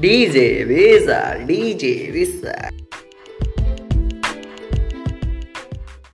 DJ Visa, DJ Visa.